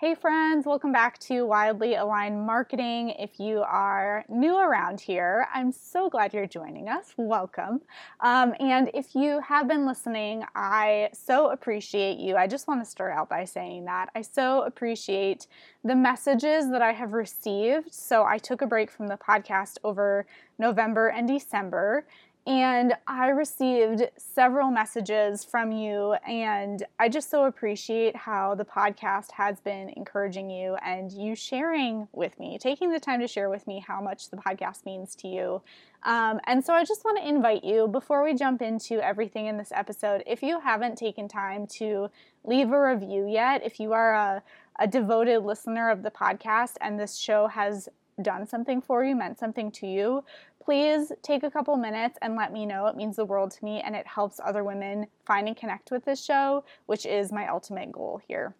Hey, friends, welcome back to Wildly Aligned Marketing. If you are new around here, I'm so glad you're joining us. Welcome. Um, and if you have been listening, I so appreciate you. I just want to start out by saying that I so appreciate the messages that I have received. So I took a break from the podcast over November and December and I received several messages from you, and I just so appreciate how the podcast has been encouraging you and you sharing with me, taking the time to share with me how much the podcast means to you. Um, and so I just want to invite you before we jump into everything in this episode, if you haven't taken time to leave a review yet, if you are a, a devoted listener of the podcast and this show has done something for you, meant something to you, please take a couple minutes and let me know. It means the world to me and it helps other women find and connect with this show, which is my ultimate goal here.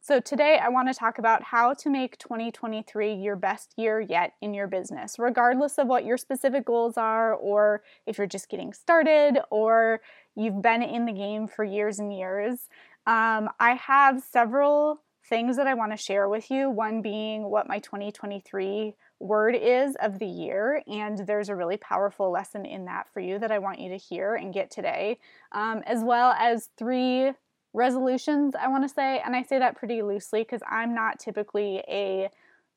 So, today I want to talk about how to make 2023 your best year yet in your business, regardless of what your specific goals are, or if you're just getting started, or you've been in the game for years and years. Um, I have several things that I want to share with you. One being what my 2023 word is of the year, and there's a really powerful lesson in that for you that I want you to hear and get today, um, as well as three resolutions, I want to say. And I say that pretty loosely because I'm not typically a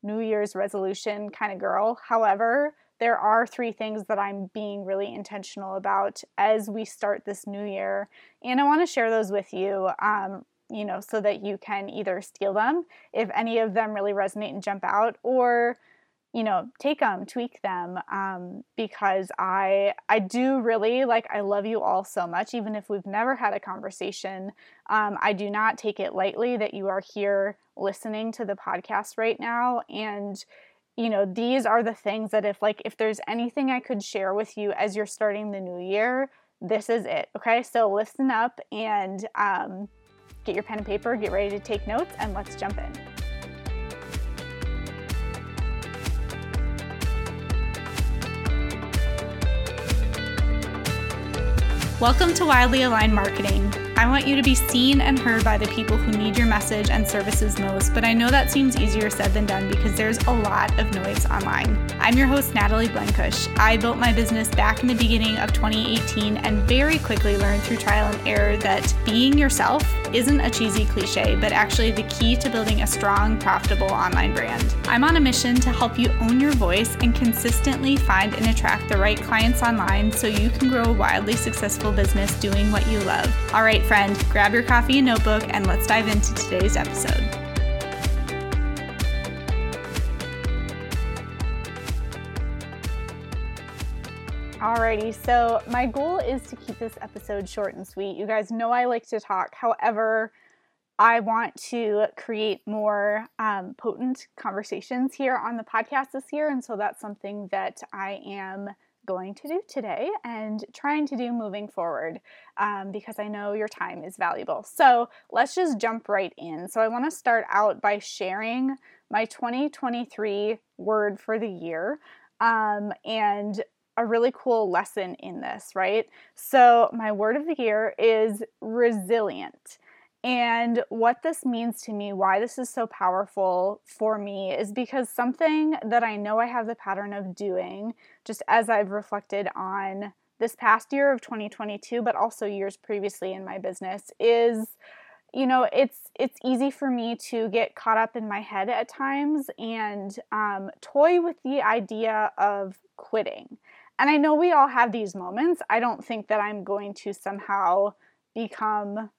New Year's resolution kind of girl. However, there are three things that I'm being really intentional about as we start this new year. And I want to share those with you um, you know, so that you can either steal them if any of them really resonate and jump out, or you know take them tweak them um, because i i do really like i love you all so much even if we've never had a conversation um, i do not take it lightly that you are here listening to the podcast right now and you know these are the things that if like if there's anything i could share with you as you're starting the new year this is it okay so listen up and um, Get your pen and paper, get ready to take notes, and let's jump in. Welcome to Wildly Aligned Marketing. I want you to be seen and heard by the people who need your message and services most, but I know that seems easier said than done because there's a lot of noise online. I'm your host, Natalie Blenkush. I built my business back in the beginning of 2018 and very quickly learned through trial and error that being yourself isn't a cheesy cliche, but actually the key to building a strong, profitable online brand. I'm on a mission to help you own your voice and consistently find and attract the right clients online so you can grow a wildly successful business doing what you love. All right, friend, grab your coffee and notebook and let's dive into today's episode. Alrighty, so my goal is to keep this episode short and sweet. You guys know I like to talk. However, I want to create more um, potent conversations here on the podcast this year. And so that's something that I am going to do today and trying to do moving forward um, because I know your time is valuable. So let's just jump right in. So I want to start out by sharing my 2023 word for the year. Um, and a really cool lesson in this, right? So, my word of the year is resilient. And what this means to me, why this is so powerful for me, is because something that I know I have the pattern of doing, just as I've reflected on this past year of 2022, but also years previously in my business, is you know it's it's easy for me to get caught up in my head at times and um, toy with the idea of quitting and I know we all have these moments. I don't think that I'm going to somehow become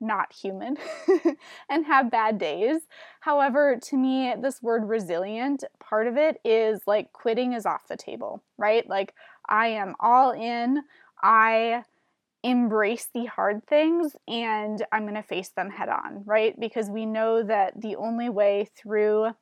not human and have bad days. However, to me, this word resilient, part of it is like quitting is off the table, right? Like I am all in. I embrace the hard things and I'm going to face them head on, right? Because we know that the only way through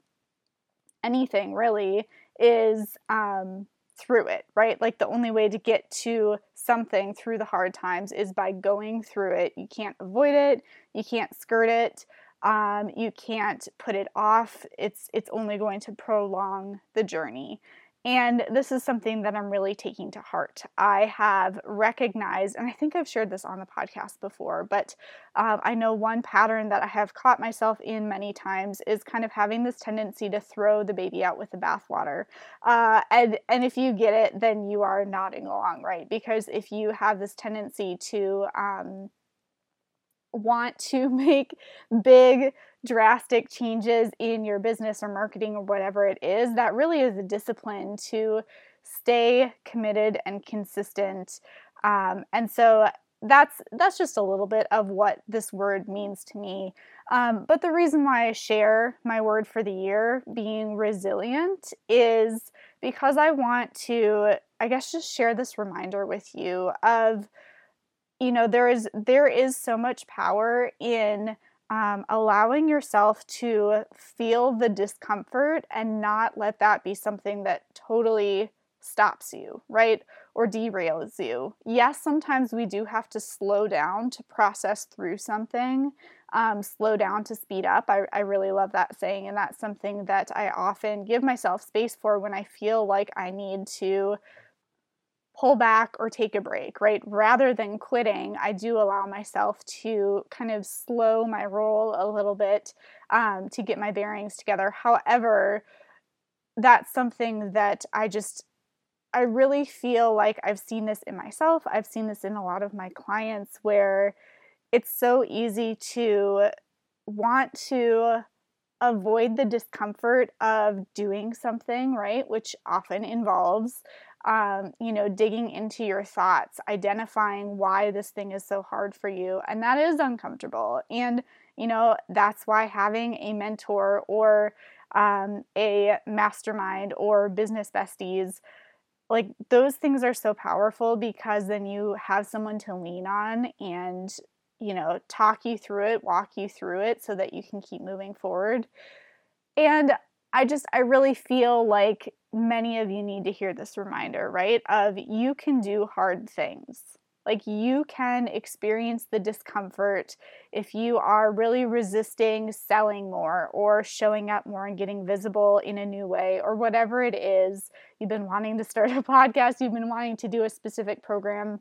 anything really is um, through it, right? Like the only way to get to something through the hard times is by going through it. You can't avoid it, you can't skirt it, um, you can't put it off. It's it's only going to prolong the journey. And this is something that I'm really taking to heart. I have recognized, and I think I've shared this on the podcast before, but um, I know one pattern that I have caught myself in many times is kind of having this tendency to throw the baby out with the bathwater. Uh, and and if you get it, then you are nodding along, right? Because if you have this tendency to um, want to make big drastic changes in your business or marketing or whatever it is, that really is a discipline to stay committed and consistent. Um, and so that's that's just a little bit of what this word means to me. Um, but the reason why I share my word for the year being resilient is because I want to, I guess, just share this reminder with you of, you know, there is there is so much power in um, allowing yourself to feel the discomfort and not let that be something that totally stops you, right? Or derails you. Yes, sometimes we do have to slow down to process through something, um, slow down to speed up. I, I really love that saying, and that's something that I often give myself space for when I feel like I need to pull back or take a break, right? Rather than quitting, I do allow myself to kind of slow my roll a little bit um, to get my bearings together. However, that's something that I just, I really feel like I've seen this in myself. I've seen this in a lot of my clients where it's so easy to want to avoid the discomfort of doing something, right? Which often involves um, you know, digging into your thoughts, identifying why this thing is so hard for you. And that is uncomfortable. And, you know, that's why having a mentor or um, a mastermind or business besties, like those things are so powerful because then you have someone to lean on and, you know, talk you through it, walk you through it so that you can keep moving forward. And I just, I really feel like many of you need to hear this reminder, right? Of you can do hard things. Like you can experience the discomfort if you are really resisting selling more or showing up more and getting visible in a new way or whatever it is. You've been wanting to start a podcast, you've been wanting to do a specific program.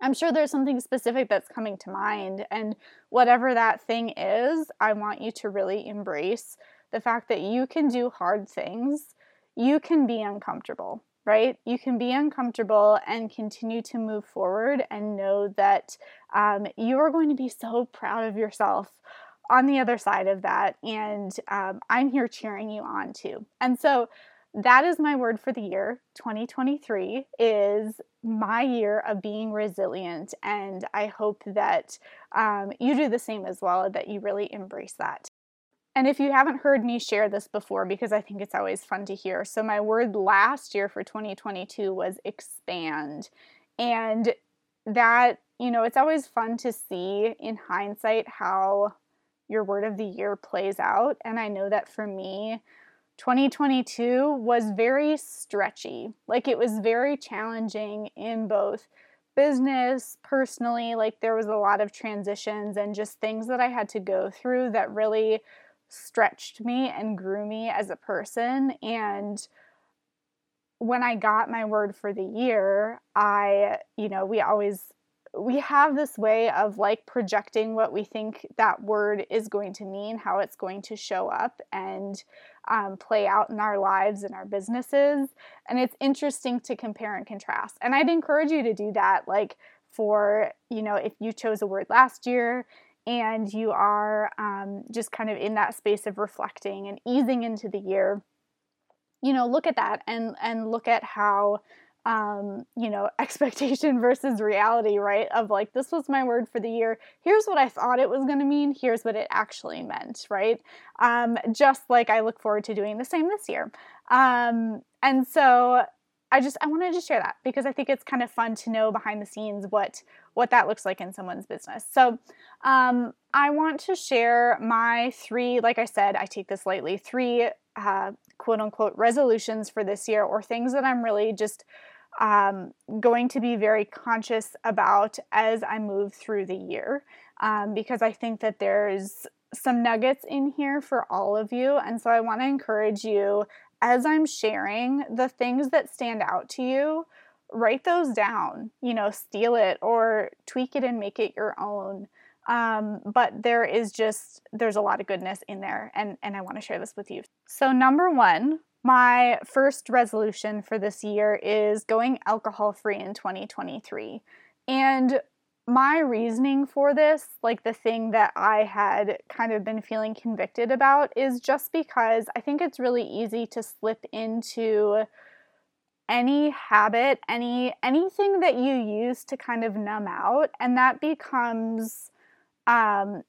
I'm sure there's something specific that's coming to mind. And whatever that thing is, I want you to really embrace the fact that you can do hard things you can be uncomfortable, right? You can be uncomfortable and continue to move forward and know that um, you are going to be so proud of yourself on the other side of that. And um, I'm here cheering you on too. And so that is my word for the year 2023 is my year of being resilient and i hope that um, you do the same as well that you really embrace that and if you haven't heard me share this before, because I think it's always fun to hear, so my word last year for 2022 was expand. And that, you know, it's always fun to see in hindsight how your word of the year plays out. And I know that for me, 2022 was very stretchy. Like it was very challenging in both business, personally. Like there was a lot of transitions and just things that I had to go through that really stretched me and grew me as a person. And when I got my word for the year, I, you know, we always we have this way of like projecting what we think that word is going to mean, how it's going to show up and um, play out in our lives and our businesses. And it's interesting to compare and contrast. And I'd encourage you to do that, like for, you know, if you chose a word last year and you are um, just kind of in that space of reflecting and easing into the year you know look at that and and look at how um, you know expectation versus reality right? Of like this was my word for the year. Here's what i thought it was going to mean. Here's what it actually meant right? Um, just like i look forward to doing the same this year. Um, and so I just I wanted to share that because I think it's kind of fun to know behind the scenes what what that looks like in someone's business. So um, I want to share my three, like I said, I take this lightly, three uh, quote unquote resolutions for this year or things that I'm really just um, going to be very conscious about as I move through the year um, because I think that there's some nuggets in here for all of you. And so I want to encourage you as I'm sharing, the things that stand out to you, write those down, you know, steal it or tweak it and make it your own. Um, but there is just there's a lot of goodness in there and and I want to share this with you. So number 1, my first resolution for this year is going alcohol free in 2023. And my reasoning for this, like the thing that I had kind of been feeling convicted about, is just because I think it's really easy to slip into any habit, any anything that you use to kind of numb out, and that becomes um,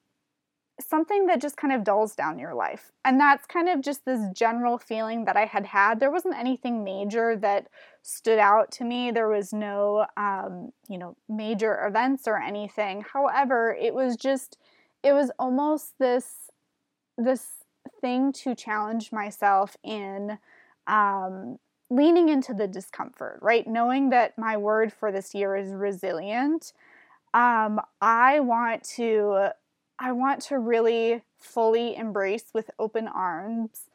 something that just kind of dulls down your life. And that's kind of just this general feeling that I had had. There wasn't anything major that stood out to me. There was no, um, you know, major events or anything. However, it was just, it was almost this, this thing to challenge myself in, um, leaning into the discomfort, right? Knowing that my word for this year is resilient. Um, I want to I want to really fully embrace with open arms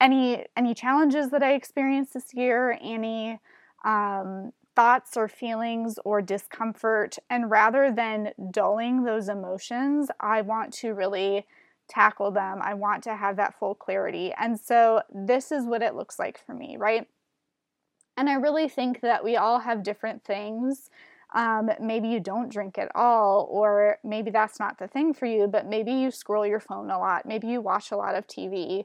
any any challenges that I experienced this year, any um, thoughts or feelings or discomfort, and rather than dulling those emotions, I want to really tackle them. I want to have that full clarity, and so this is what it looks like for me, right? And I really think that we all have different things um, maybe you don't drink at all, or maybe that's not the thing for you, but maybe you scroll your phone a lot, maybe you watch a lot of TV,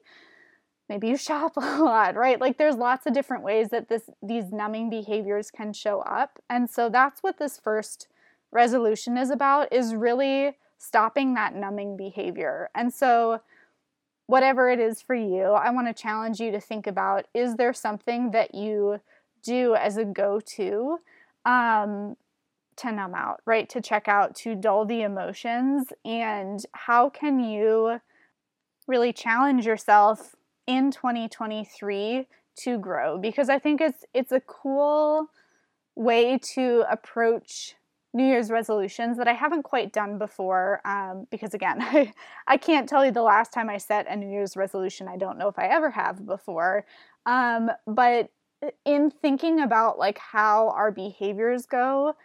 maybe you shop a lot, right? Like there's lots of different ways that this these numbing behaviors can show up. And so that's what this first resolution is about is really stopping that numbing behavior. And so whatever it is for you, I want to challenge you to think about is there something that you do as a go-to um, to numb out, right? To check out, to dull the emotions. And how can you really challenge yourself in 2023 to grow? Because I think it's it's a cool way to approach New Year's resolutions that I haven't quite done before. Um, because again, I, I can't tell you the last time I set a New Year's resolution. I don't know if I ever have before. Um, but in thinking about like how our behaviors go,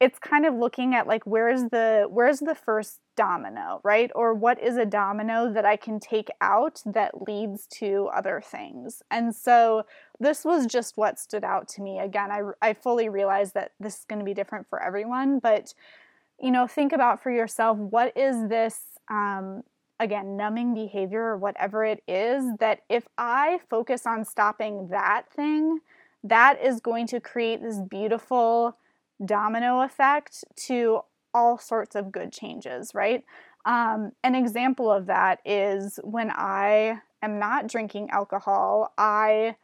it's kind of looking at like where's the where's the first domino right? Or what is a domino that i can take out that leads to other things? And so this was just what stood out to me. Again i, I fully realize that this is going to be different for everyone but you know think about for yourself what is this um, again numbing behavior or whatever it is that if i focus on stopping that thing that is going to create this beautiful domino effect to all sorts of good changes, right? Um, an example of that is when I am not drinking alcohol, I,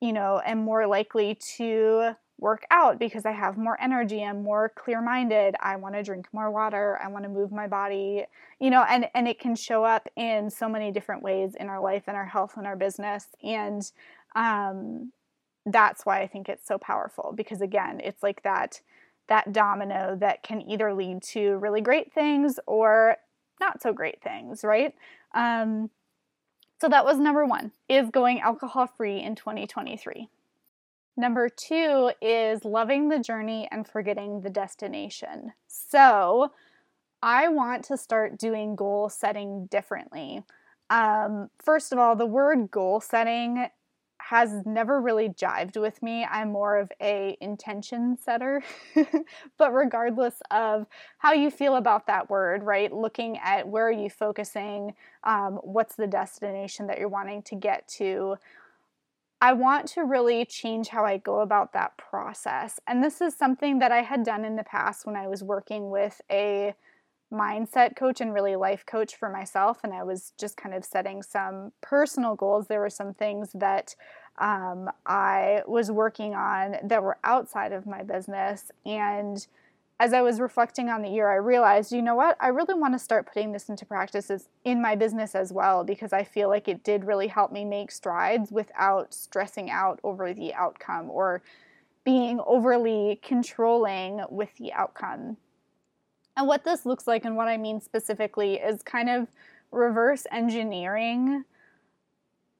you know, am more likely to work out because I have more energy. I'm more clear minded. I want to drink more water. I want to move my body, you know, and, and it can show up in so many different ways in our life and our health and our business. And, um, that's why I think it's so powerful because again, it's like that that domino that can either lead to really great things or not so great things, right? Um, so that was number one is going alcohol free in 2023. Number two is loving the journey and forgetting the destination. So I want to start doing goal setting differently. Um, first of all, the word goal setting has never really jived with me. I'm more of a intention setter. but regardless of how you feel about that word, right? Looking at where are you focusing, um, what's the destination that you're wanting to get to. I want to really change how I go about that process. And this is something that I had done in the past when I was working with a mindset coach and really life coach for myself. And I was just kind of setting some personal goals. There were some things that um, I was working on that were outside of my business. And as I was reflecting on the year, I realized, you know what? I really want to start putting this into practices in my business as well because I feel like it did really help me make strides without stressing out over the outcome or being overly controlling with the outcome. And what this looks like, and what I mean specifically, is kind of reverse engineering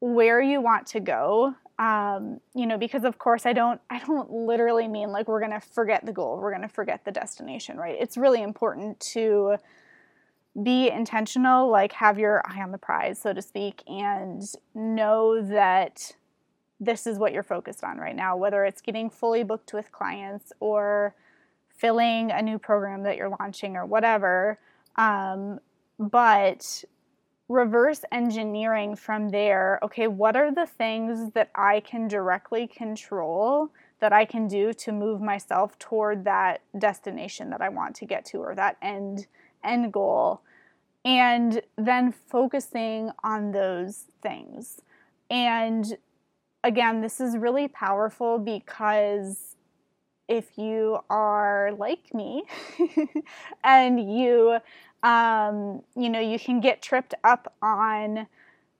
where you want to go um, you know because of course i don't i don't literally mean like we're going to forget the goal we're going to forget the destination right? It's really important to be intentional like have your eye on the prize so to speak and know that this is what you're focused on right now whether it's getting fully booked with clients or filling a new program that you're launching or whatever. Um, but reverse engineering from there okay, what are the things that I can directly control that I can do to move myself toward that destination that I want to get to or that end end goal and then focusing on those things. And again, this is really powerful because if you are like me and you um, you know, you can get tripped up on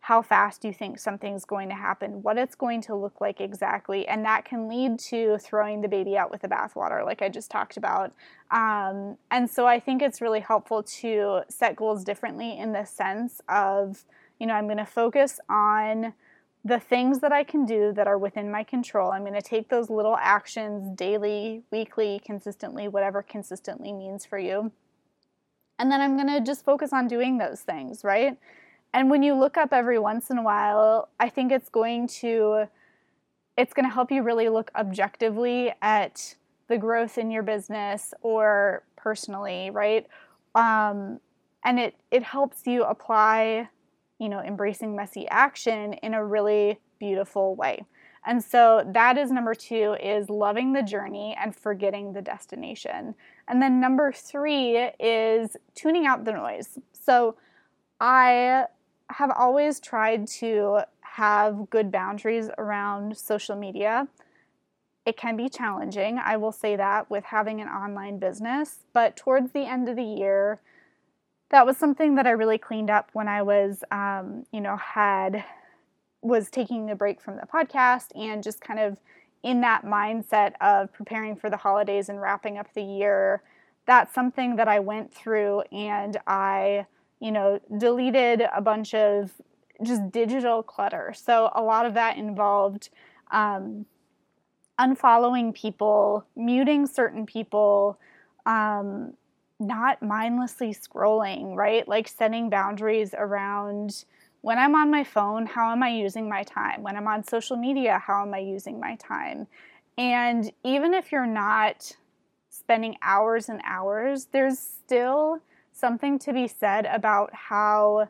how fast you think something's going to happen, what it's going to look like exactly, and that can lead to throwing the baby out with the bathwater, like I just talked about. Um, and so I think it's really helpful to set goals differently in the sense of, you know, I'm going to focus on the things that I can do that are within my control. I'm going to take those little actions daily, weekly, consistently, whatever consistently means for you and then I'm going to just focus on doing those things, right? And when you look up every once in a while, I think it's going to it's going to help you really look objectively at the growth in your business or personally, right? Um, and it it helps you apply, you know, embracing messy action in a really beautiful way. And so that is number two is loving the journey and forgetting the destination. And then number three is tuning out the noise. So I have always tried to have good boundaries around social media. It can be challenging, I will say that, with having an online business. But towards the end of the year, that was something that I really cleaned up when I was, um, you know, had was taking a break from the podcast and just kind of in that mindset of preparing for the holidays and wrapping up the year, that's something that I went through and I, you know, deleted a bunch of just digital clutter. So a lot of that involved um, unfollowing people, muting certain people, um, not mindlessly scrolling, right? Like setting boundaries around when I'm on my phone, how am I using my time? When I'm on social media, how am I using my time? And even if you're not spending hours and hours, there's still something to be said about how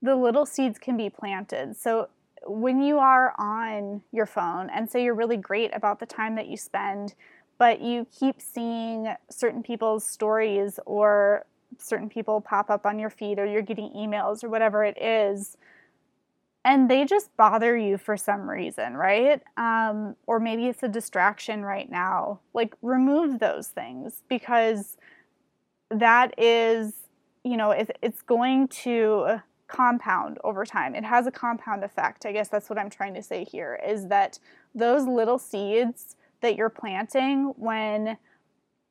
the little seeds can be planted. So when you are on your phone and say you're really great about the time that you spend, but you keep seeing certain people's stories or certain people pop up on your feed or you're getting emails or whatever it is and they just bother you for some reason right? Um, or maybe it's a distraction right now. Like remove those things because that is you know it, it's going to compound over time. It has a compound effect i guess that's what i'm trying to say here is that those little seeds that you're planting when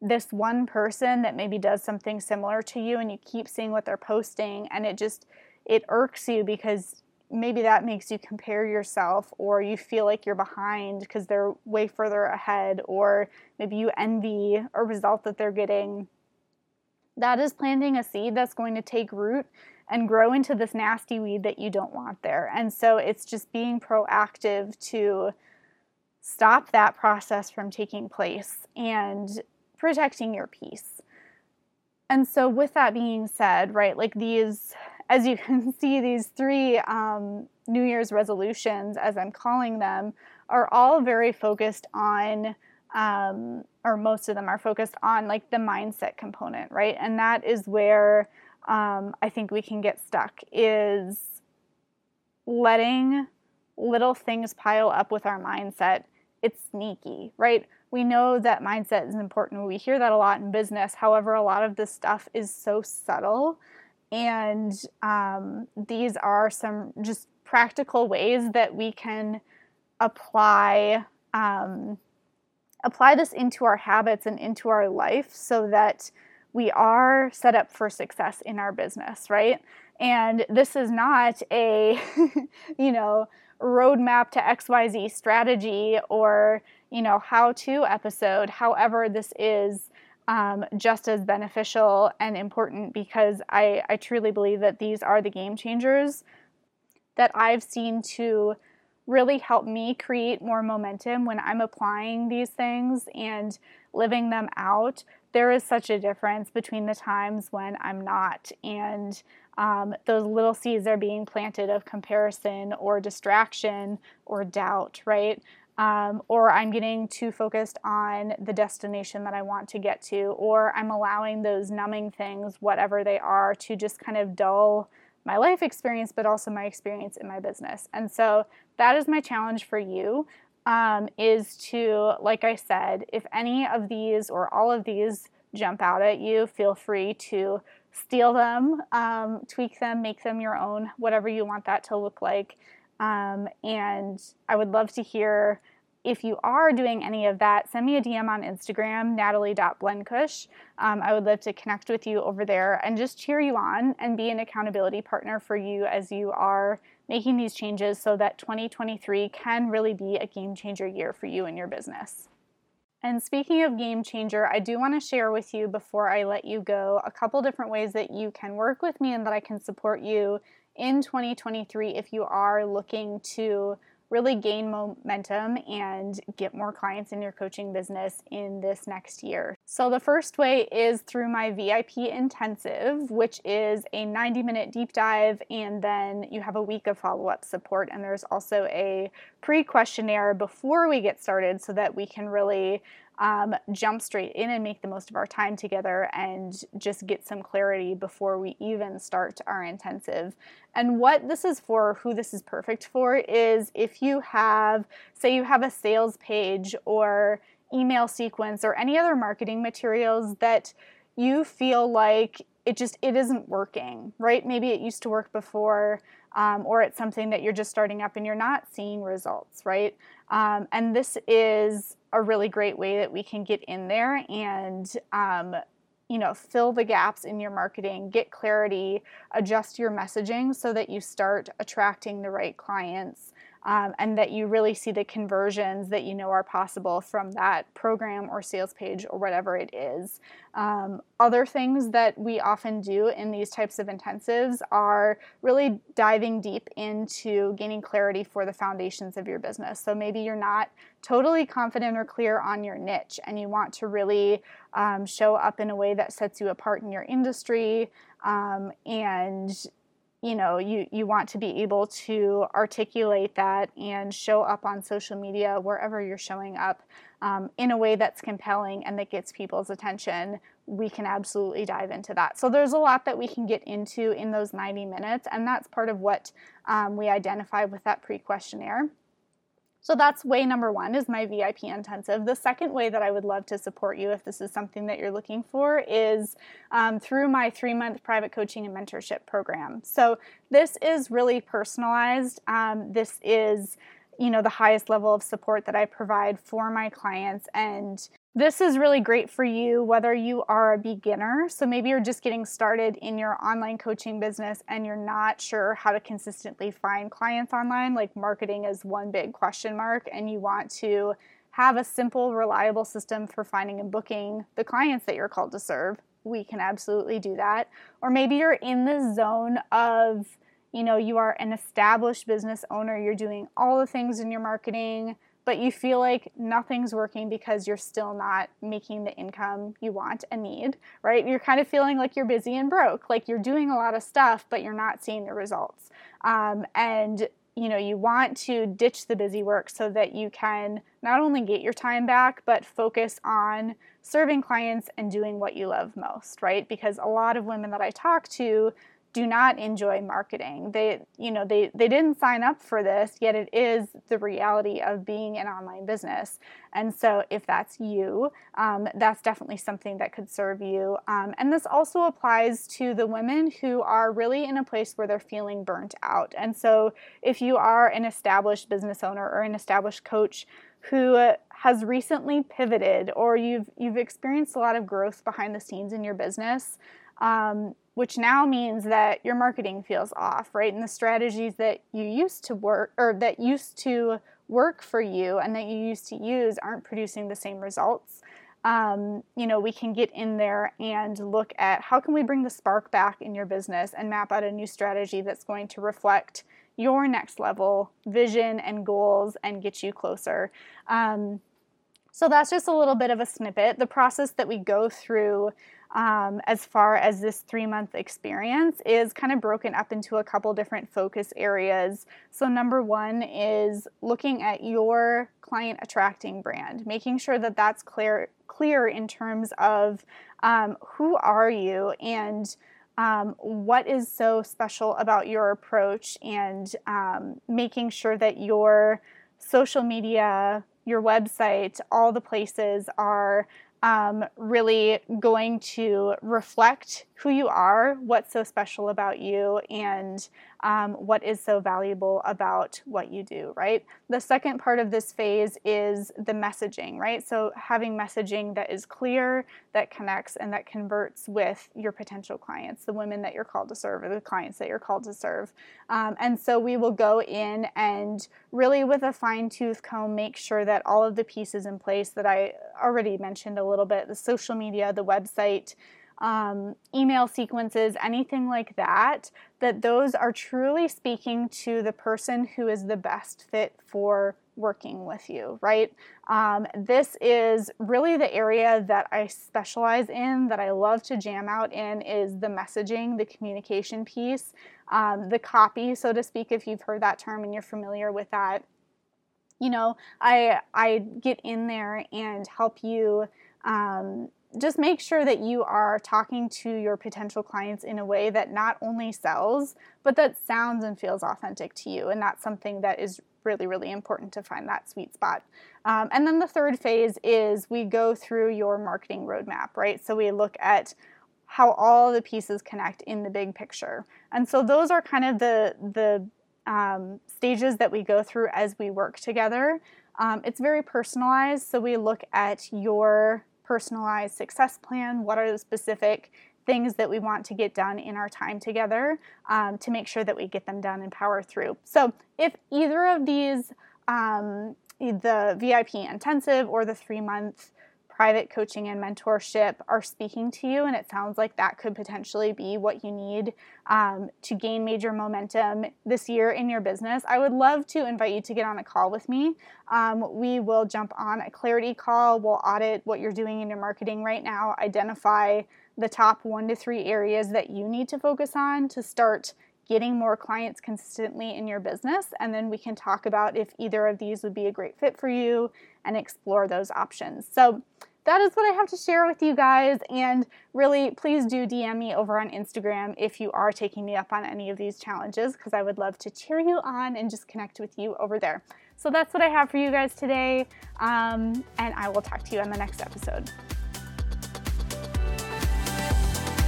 this one person that maybe does something similar to you and you keep seeing what they're posting and it just it irks you because maybe that makes you compare yourself or you feel like you're behind because they're way further ahead or maybe you envy a result that they're getting. That is planting a seed that's going to take root and grow into this nasty weed that you don't want there. And so it's just being proactive to stop that process from taking place and protecting your peace. And so, with that being said, right, like these, as you can see, these three um, New Year's resolutions, as I'm calling them, are all very focused on, um, or most of them are focused on like the mindset component, right? And that is where um, I think we can get stuck is letting little things pile up with our mindset. It's sneaky, right? We know that mindset is important. We hear that a lot in business. However, a lot of this stuff is so subtle. And um, these are some just practical ways that we can apply um, apply this into our habits and into our life so that we are set up for success in our business, right? And this is not a, you know, roadmap to XYZ strategy or, you know, how to episode. However, this is um, just as beneficial and important because I, I truly believe that these are the game changers that I've seen to really help me create more momentum when I'm applying these things and living them out. There is such a difference between the times when I'm not, and um, those little seeds are being planted of comparison or distraction or doubt, right? Um, or I'm getting too focused on the destination that I want to get to, or I'm allowing those numbing things, whatever they are, to just kind of dull my life experience, but also my experience in my business. And so that is my challenge for you. Um, is to, like I said, if any of these or all of these jump out at you, feel free to steal them, um, tweak them, make them your own, whatever you want that to look like. Um, and I would love to hear if you are doing any of that, send me a DM on Instagram, natalie.blenkush. Um, I would love to connect with you over there and just cheer you on and be an accountability partner for you as you are making these changes so that 2023 can really be a game changer year for you and your business. And speaking of game changer, I do want to share with you before I let you go a couple different ways that you can work with me and that I can support you in 2023 if you are looking to really gain momentum and get more clients in your coaching business in this next year. So, the first way is through my VIP intensive, which is a 90 minute deep dive, and then you have a week of follow up support. And there's also a pre questionnaire before we get started so that we can really um, jump straight in and make the most of our time together and just get some clarity before we even start our intensive. And what this is for, who this is perfect for, is if you have, say, you have a sales page or email sequence or any other marketing materials that you feel like it just it isn't working right maybe it used to work before um, or it's something that you're just starting up and you're not seeing results right? Um, and this is a really great way that we can get in there and um, you know fill the gaps in your marketing get clarity adjust your messaging so that you start attracting the right clients um, and that you really see the conversions that you know are possible from that program or sales page or whatever it is. Um, other things that we often do in these types of intensives are really diving deep into gaining clarity for the foundations of your business. So maybe you're not totally confident or clear on your niche and you want to really um, show up in a way that sets you apart in your industry um, and you know you you want to be able to articulate that and show up on social media wherever you're showing up um, in a way that's compelling and that gets people's attention we can absolutely dive into that. So there's a lot that we can get into in those 90 minutes and that's part of what um, we identified with that pre-questionnaire so that's way number one is my VIP intensive. The second way that I would love to support you if this is something that you're looking for is um, through my three month private coaching and mentorship program. So this is really personalized. Um, this is you know the highest level of support that I provide for my clients and this is really great for you whether you are a beginner. So maybe you're just getting started in your online coaching business and you're not sure how to consistently find clients online, like marketing is one big question mark, and you want to have a simple, reliable system for finding and booking the clients that you're called to serve. We can absolutely do that. Or maybe you're in the zone of, you know, you are an established business owner, you're doing all the things in your marketing but you feel like nothing's working because you're still not making the income you want and need, right? You're kind of feeling like you're busy and broke, like you're doing a lot of stuff, but you're not seeing the results. Um, and you know, you want to ditch the busy work so that you can not only get your time back, but focus on serving clients and doing what you love most, right? Because a lot of women that I talk to do not enjoy marketing. They, you know, they, they didn't sign up for this, yet it is the reality of being an online business. And so, if that's you, um, that's definitely something that could serve you. Um, and this also applies to the women who are really in a place where they're feeling burnt out. And so, if you are an established business owner or an established coach who has recently pivoted or you've you've experienced a lot of growth behind the scenes in your business um, which now means that your marketing feels off, right? And the strategies that you used to work or that used to work for you and that you used to use aren't producing the same results. Um, you know, we can get in there and look at how can we bring the spark back in your business and map out a new strategy that's going to reflect your next level vision and goals and get you closer. Um, so that's just a little bit of a snippet. The process that we go through um, as far as this three month experience is kind of broken up into a couple different focus areas. So, number one is looking at your client attracting brand, making sure that that's clear, clear in terms of um, who are you and um, what is so special about your approach, and um, making sure that your social media, your website, all the places are um, really going to reflect who you are, what's so special about you, and um, what is so valuable about what you do, right? The second part of this phase is the messaging, right? So having messaging that is clear, that connects, and that converts with your potential clients, the women that you're called to serve, or the clients that you're called to serve. Um, and so we will go in and really, with a fine tooth comb, make sure that all of the pieces in place that I already mentioned a little bit the social media, the website, um, email sequences, anything like that, that those are truly speaking to the person who is the best fit for working with you, right? Um, this is really the area that I specialize in, that I love to jam out in, is the messaging, the communication piece, um, the copy, so to speak, if you've heard that term and you're familiar with that. You know, I I get in there and help you um, just make sure that you are talking to your potential clients in a way that not only sells, but that sounds and feels authentic to you. And that's something that is really, really important to find that sweet spot. Um, and then the third phase is we go through your marketing roadmap, right? So we look at how all the pieces connect in the big picture. And so those are kind of the, the um, stages that we go through as we work together. Um, it's very personalized, so we look at your personalized success plan. What are the specific things that we want to get done in our time together um, to make sure that we get them done and power through. So, if either of these, um, the VIP intensive or the three month private coaching and mentorship are speaking to you, and it sounds like that could potentially be what you need um, to gain major momentum this year in your business, I would love to invite you to get on a call with me. Um, we will jump on a clarity call. We'll audit what you're doing in your marketing right now, identify the top one to three areas that you need to focus on to start getting more clients consistently in your business. And then we can talk about if either of these would be a great fit for you and explore those options. So that is what I have to share with you guys. And really, please do DM me over on Instagram if you are taking me up on any of these challenges, because I would love to cheer you on and just connect with you over there. So that's what I have for you guys today. Um, and I will talk to you on the next episode.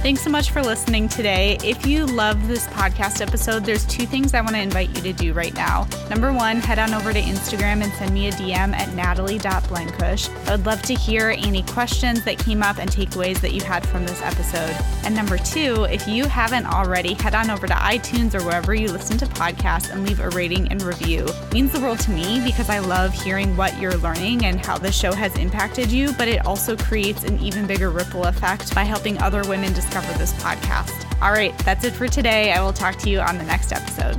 Thanks so much for listening today. If you love this podcast episode, there's two things I want to invite you to do right now. Number one, head on over to Instagram and send me a DM at natalie.blenkush. I would love to hear any questions that came up and takeaways that you had from this episode. And number two, if you haven't already, head on over to iTunes or wherever you listen to podcasts and leave a rating and review. It means the world to me because I love hearing what you're learning and how the show has impacted you, but it also creates an even bigger ripple effect by helping other women discover this podcast. All right, that's it for today. I will talk to you on the next episode.